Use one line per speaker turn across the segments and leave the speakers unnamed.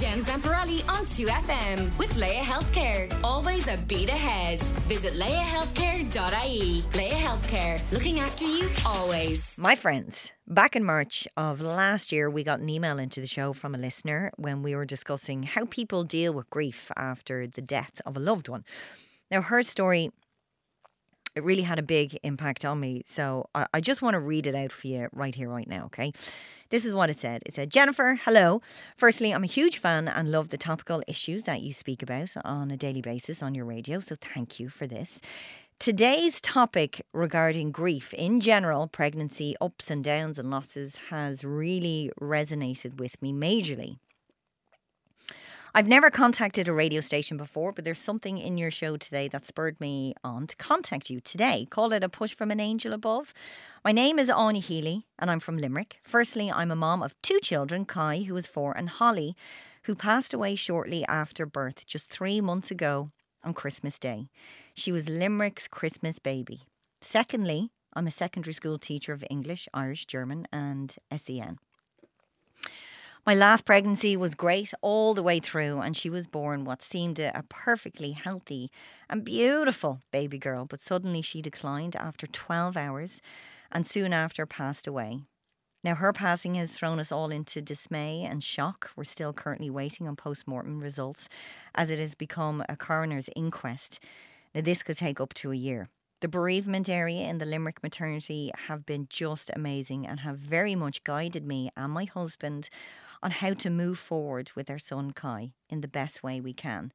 Jen Zamparelli on 2FM with Laya Healthcare. Always a beat ahead. Visit layahealthcare.ie. Laya Healthcare, looking after you always.
My friends, back in March of last year, we got an email into the show from a listener when we were discussing how people deal with grief after the death of a loved one. Now, her story it really had a big impact on me. So I, I, just want to read it out for you right here, right now, okay? This is what it said. It said, Jennifer, hello. Firstly, I'm a huge fan and love the topical issues that you speak about on a daily basis on your radio. So thank you for this. Today's topic regarding grief in general, pregnancy, ups and downs and losses, has really resonated with me majorly. I've never contacted a radio station before, but there's something in your show today that spurred me on to contact you today. Call it a push from an angel above. My name is Aine Healy, and I'm from Limerick. Firstly, I'm a mom of two children Kai, who is four, and Holly, who passed away shortly after birth just three months ago on Christmas Day. She was Limerick's Christmas baby. Secondly, I'm a secondary school teacher of English, Irish, German, and SEN. My last pregnancy was great all the way through, and she was born what seemed a, a, perfectly healthy and beautiful baby girl. But suddenly she declined after 12 hours and soon after passed away. Now, her passing has thrown us all into dismay and shock. We're still currently waiting on post mortem results as it has become a coroner's inquest. Now, this could take up to a year. The bereavement area in the Limerick maternity have been just amazing and have very much guided me and my husband on how to move forward with our son Kai in the best way we can.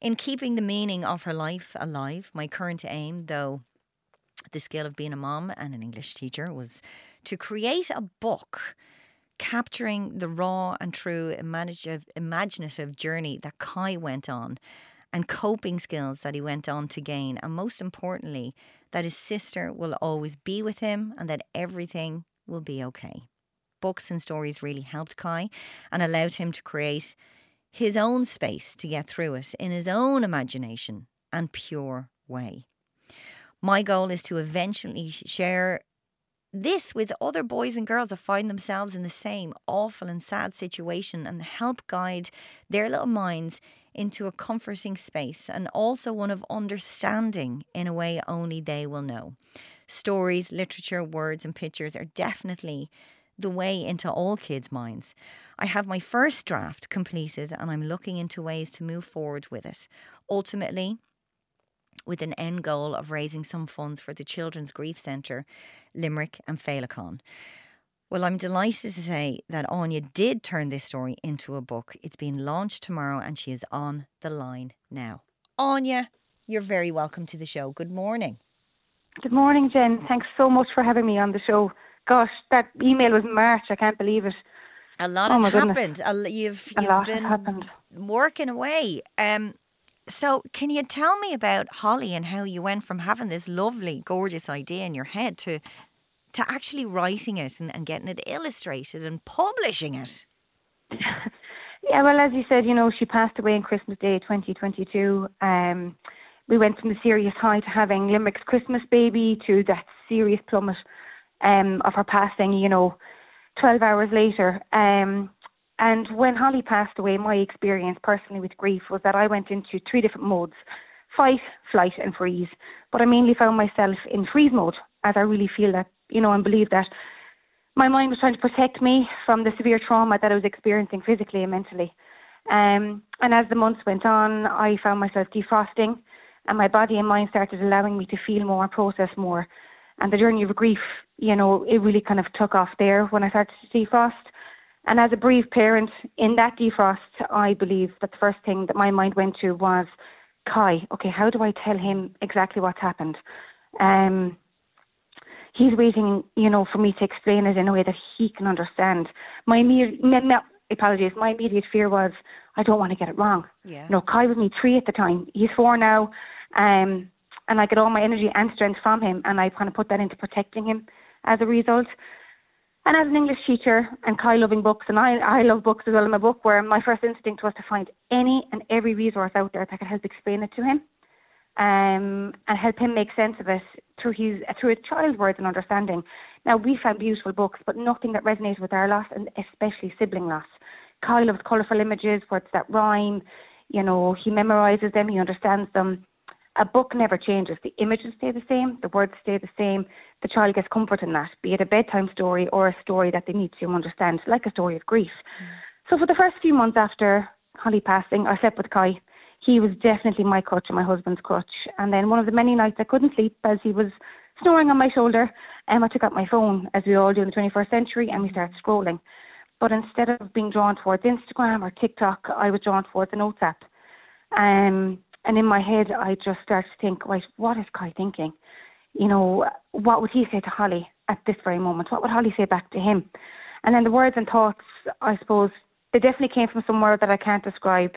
In keeping the meaning of her life alive, my current aim, though the skill of being a mom and an English teacher, was to create a book capturing the raw and true imaginative, imaginative journey that Kai went on and coping skills that he went on to gain. And most importantly, that his sister will always be with him and that everything will be okay books and stories really helped Kai and allowed him to create his own space to get through it in his own imagination and pure way. My goal is to eventually share this with other boys and girls that find themselves in the same awful and sad situation and help guide their little minds into a comforting space and also one of understanding in a way only they will know. Stories, literature, words, and pictures are definitely the way into all kids' minds. I have my first draft completed and I'm looking into ways to move forward with it. Ultimately, with an end goal of raising some funds for the Children's Grief Centre, Limerick and Féileacáin. Well, I'm delighted to say that Aine did turn this story into a book. It's being launched tomorrow and she is on the line now. Aine, you're very welcome to the show. Good morning.
Good morning, Jen. Thanks so much for having me on the show gosh, that email was March. I can't believe it.
A lot oh has happened. Goodness. You've you've
a
been
happened.
working away. Um, so can you tell me about Holly and how you went from having this lovely, gorgeous idea in your head to to actually writing it and, and getting it illustrated and publishing it?
yeah, well, as you said, you know, she passed away on Christmas Day, 2022. Um, we went from the serious high to having Limerick's Christmas baby to that serious plummet um, of her passing, you know, 12 hours later. Um, and when Holly passed away, my experience personally with grief was that I went into three different modes fight, flight, and freeze. But I mainly found myself in freeze mode as I really feel that, you know, and believe that my mind was trying to protect me from the severe trauma that I was experiencing physically and mentally. Um, and as the months went on, I found myself defrosting, and my body and mind started allowing me to feel more, and process more. And the journey of grief, you know, it really kind of took off there when I started to defrost. And as a bereaved parent, in that defrost, I believe that the first thing that my mind went to was, Kai, okay, how do I tell him exactly what's happened? Um, he's waiting, you know, for me to explain it in a way that he can understand. My immediate, apologies, my immediate fear was, I don't want to get it wrong.
Yeah.
You know, Kai was me three at the time. He's four now. Um, and I get all my energy and strength from him, and I kind of put that into protecting him as a result. And as an English teacher and Kai loving books, and I, I love books as well in my book, where my first instinct was to find any and every resource out there that could help explain it to him um, and help him make sense of it through his through a child's words and understanding. Now we found beautiful books, but nothing that resonated with our loss, and especially sibling loss. Kai loves colourful images, words that rhyme. You know, he memorises them, he understands them. A book never changes. The images stay the same, the words stay the same. The child gets comfort in that, be it a bedtime story or a story that they need to understand, like a story of grief. Mm. So for the first few months after Holly passing, I slept with Kai. He was definitely my crutch and my husband's crutch. And then one of the many nights I couldn't sleep as he was snoring on my shoulder, um, I took out my phone, as we all do in the 21st century, and we started scrolling. But instead of being drawn towards Instagram or TikTok, I was drawn towards the Notes app. Um, and in my head, I just started to think, right, what is Kai thinking? You know, what would he say to Holly at this very moment? What would Holly say back to him? And then the words and thoughts, I suppose, they definitely came from somewhere that I can't describe.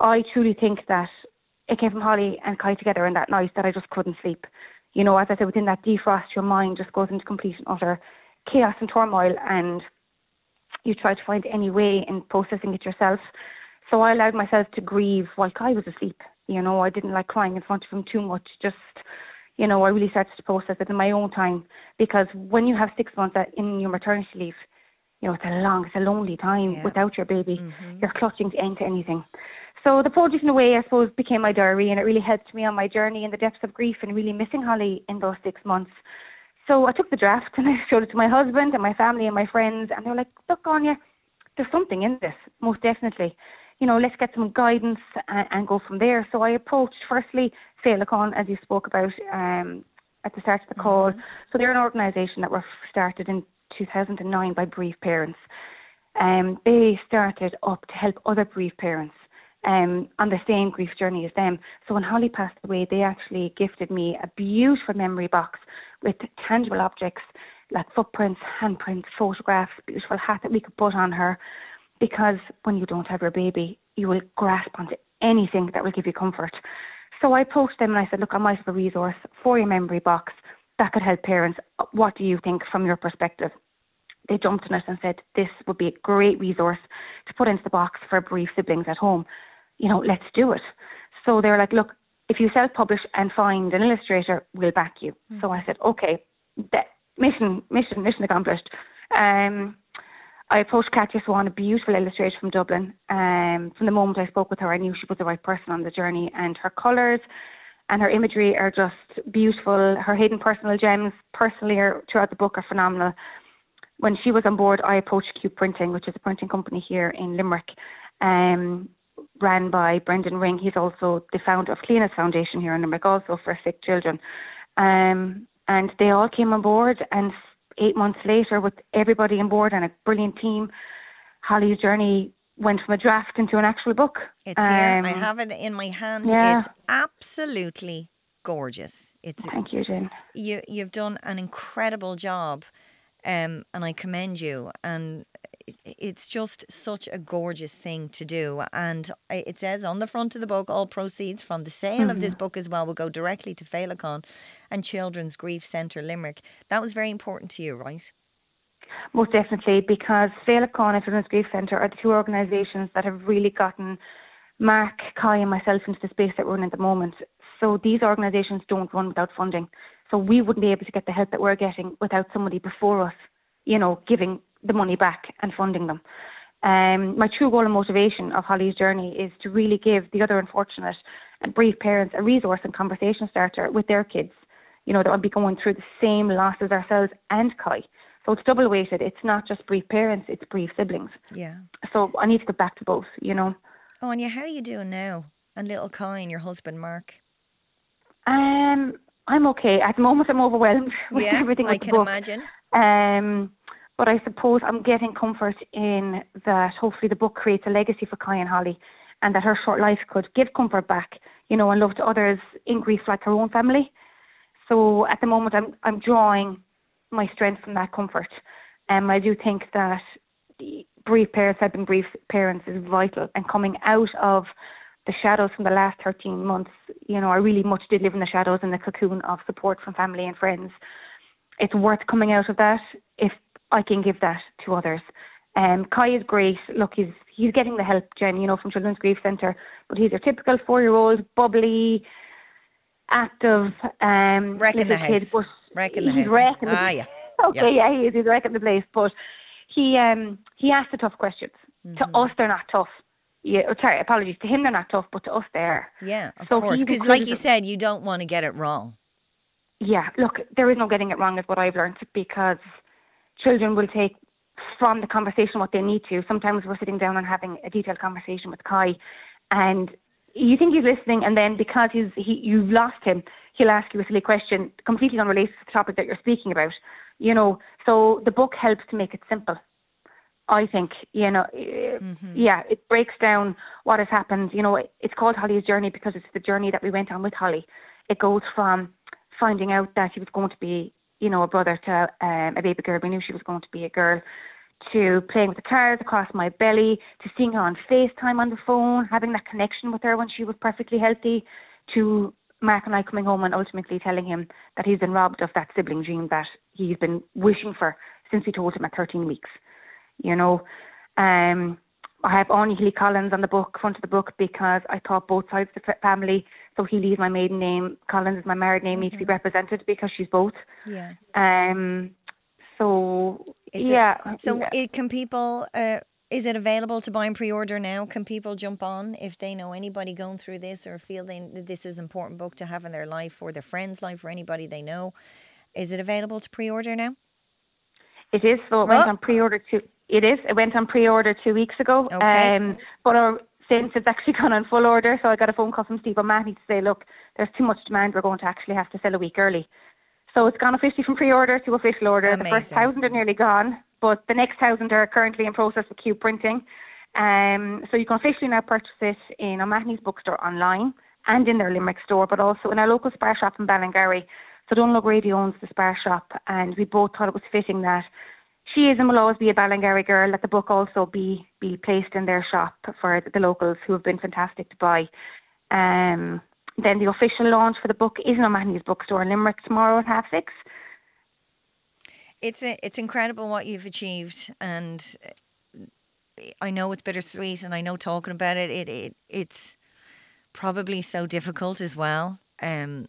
I truly think that it came from Holly and Kai together in that night that I just couldn't sleep. You know, as I said, within that defrost, your mind just goes into complete and utter chaos and turmoil, and you try to find any way in processing it yourself. So I allowed myself to grieve while Kai was asleep. You know, I didn't like crying in front of him too much. Just, you know, I really started to process it in my own time because when you have six months in your maternity leave, you know, it's a long, it's a lonely time yeah. without your baby. Mm-hmm. You're clutching to end to anything. So the project, in a way, I suppose, became my diary, and it really helped me on my journey in the depths of grief and really missing Holly in those six months. So I took the draft and I showed it to my husband and my family and my friends, and they were like, "Look, Aine, there's something in this, most definitely. You know, let's get some guidance and, and go from there." So I approached firstly Féileacáin, as you spoke about um, at the start of the call. Mm-hmm. So they're an organisation that were started in 2009 by bereaved parents. Um, they started up to help other bereaved parents um, on the same grief journey as them. So when Holly passed away, they actually gifted me a beautiful memory box with tangible objects like footprints, handprints, photographs, beautiful hat that we could put on her. Because when you don't have your baby, you will grasp onto anything that will give you comfort. So I approached them and I said, Look, I might have a resource for your memory box that could help parents. What do you think from your perspective? They jumped on it and said, This would be a great resource to put into the box for bereaved siblings at home. You know, let's do it. So they were like, Look, if you self publish and find an illustrator, we'll back you. Mm. So I said, Okay, that mission, mission, mission accomplished. Um, I approached Katya Swan, a beautiful illustrator from Dublin. Um, from the moment I spoke with her, I knew she was the right person on the journey, and her colours and her imagery are just beautiful. Her hidden personal gems, personally, are, throughout the book, are phenomenal. When she was on board, I approached Cube Printing, which is a printing company here in Limerick, um, ran by Brendan Ring. He's also the founder of Cliona's Foundation here in Limerick, also for sick children. Um, and they all came on board, and eight months later, with everybody on board and a brilliant team, Holly's journey went from a draft into an actual book.
It's um, here. I um, have it in my hand. Yeah. It's absolutely gorgeous. It's
Thank you, Jane.
You you've done an incredible job. Um, and I commend you. And it's just such a gorgeous thing to do. And it says on the front of the book, all proceeds from the sale mm-hmm. of this mm-hmm. book as well will go directly to Féileacáin and Children's Grief Centre Limerick. That was very important to you, right?
Most definitely, because Féileacáin and Children's Grief Centre are the two organisations that have really gotten Mark, Kai, and myself into the space that we're in at the moment. So these organisations don't run without funding. So we wouldn't be able to get the help that we're getting without somebody before us, you know, giving the money back and funding them. Um, my true goal and motivation of Holly's journey is to really give the other unfortunate and bereaved parents a resource and conversation starter with their kids, you know, that will be going through the same loss as ourselves and Kai. So it's double weighted. It's not just bereaved parents, it's bereaved siblings.
Yeah.
So I need to get back to both, you know.
Oh, and yeah, how are you doing now? And little Kai and your husband, Mark?
Um, I'm okay. At the moment, I'm overwhelmed with
yeah,
everything.
I can
book.
imagine.
Um, but I suppose I'm getting comfort in that hopefully the book creates a legacy for Kai and Holly and that her short life could give comfort back, you know, and love to others in grief like her own family. So at the moment I'm I'm drawing my strength from that comfort. And um, I do think that the bereaved parents, helping brief parents is vital and coming out of the shadows from the last 13 months, you know, I really much did live in the shadows in the cocoon of support from family and friends. It's worth coming out of that if I can give that to others. Um, Kai is great. Look, he's he's getting the help, Jen, you know, from Children's Grief Centre. But he's a typical four-year-old, bubbly, active, um,
wrecking
the
house.
Kid, but
wrecking the
he's
house.
Wrecking
ah,
the,
yeah.
Okay, yeah. yeah, he is. He's wrecking the place. But he um he asks the tough questions. Mm-hmm. To us, they're not tough. Yeah, oh, sorry, apologies. To him, they're not tough, but to us, they are.
Yeah, of so course. Because, like you said, you don't want to get it wrong.
Yeah, look, there is no getting it wrong, is what I've learned, because children will take from the conversation what they need to. Sometimes we're sitting down and having a detailed conversation with Kai, and you think he's listening, and then because he's he, you've lost him, he'll ask you a silly question completely unrelated to the topic that you're speaking about. You know, so the book helps to make it simple. I think you know, mm-hmm. yeah, it breaks down what has happened. You know, it's called Holly's journey because it's the journey that we went on with Holly. It goes from finding out that she was going to be, you know, a brother to um, a baby girl. We knew she was going to be a girl. To playing with the cards across my belly, to seeing her on FaceTime on the phone, having that connection with her when she was perfectly healthy, to Mark and I coming home and ultimately telling him that he's been robbed of that sibling dream that he's been wishing for since we told him at 13 weeks. You know, um, I have Aine Healy Collins on the book, front of the book, because I thought both sides of the family, so Healy is my maiden name, Collins is my married name, mm-hmm. need to be mm-hmm. represented because she's both.
Yeah.
Um. So it's yeah.
A, so
yeah.
It, can people? Uh, is it available to buy and pre-order now? Can people jump on if they know anybody going through this or feel they, this is an important book to have in their life or their friend's life or anybody they know? Is it available to pre-order now?
It is. So it oh. went on pre-order two. It is. It went on pre-order two weeks ago.
Okay.
Um, but our, since it's actually gone on full order, so I got a phone call from Steve O'Mahony to say, look, there's too much demand. We're going to actually have to sell a week early. So it's gone officially from pre-order to official order.
Amazing.
The first thousand are nearly gone but the next thousand are currently in process of cube printing. Um, so you can officially now purchase it in O'Mahony's bookstore online and in their Limerick store, but also in our local spar shop in Ballingarry. So Donal O'Grady owns the spar shop, and we both thought it was fitting that she is and will always be a Ballingarry girl. Let the book also be be placed in their shop for the locals who have been fantastic to buy. Um, then the official launch for the book is in O'Mahony's bookstore in Limerick tomorrow at half six
it's a, it's incredible what you've achieved, and I know it's bittersweet, and I know talking about it, it, it it's probably so difficult as well. Um,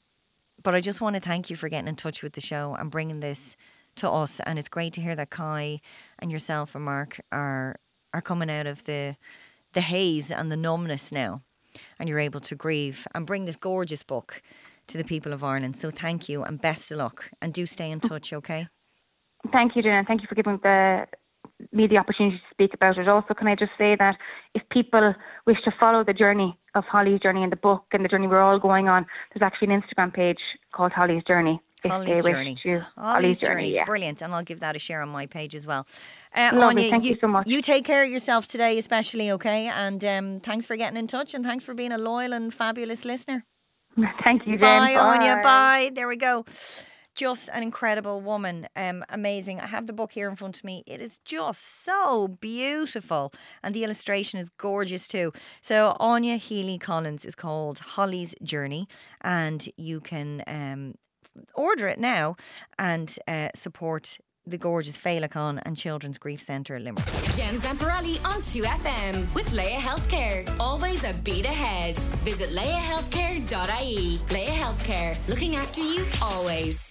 but I just want to thank you for getting in touch with the show and bringing this to us. And it's great to hear that Kai and yourself and Mark are are coming out of the the haze and the numbness now, and you're able to grieve and bring this gorgeous book to the people of Ireland. So thank you and best of luck. And do stay in touch, okay?
Thank you, and thank you for giving the me the opportunity to speak about it. Also, can I just say that if people wish to follow the journey of Holly's journey in the book and the journey we're all going on, there's actually an Instagram page called Holly's Journey.
Holly's Journey.
Holly's,
Holly's
Journey,
Journey.
Yeah.
brilliant, and I'll give that a share on my page as well. Uh,
Lovely,
Aine,
thank
you,
you, so much.
You take care of yourself today, especially, okay? And um, thanks for getting in touch, and thanks for being a loyal and fabulous listener.
Thank you, Jen.
Bye,
Bye.
Aine. Bye. There we go just an incredible woman. Um, amazing. I have the book here in front of me. It is just so beautiful, and the illustration is gorgeous too. So Aine Healy Collins is called Holly's Journey, and you can um, order it now and uh, support the gorgeous Féileacáin and Children's Grief Centre Limerick.
Jen Zamparelli on 2FM with Laya Healthcare. Always a beat ahead. Visit layahealthcare.ie. Laya Healthcare, looking after you always.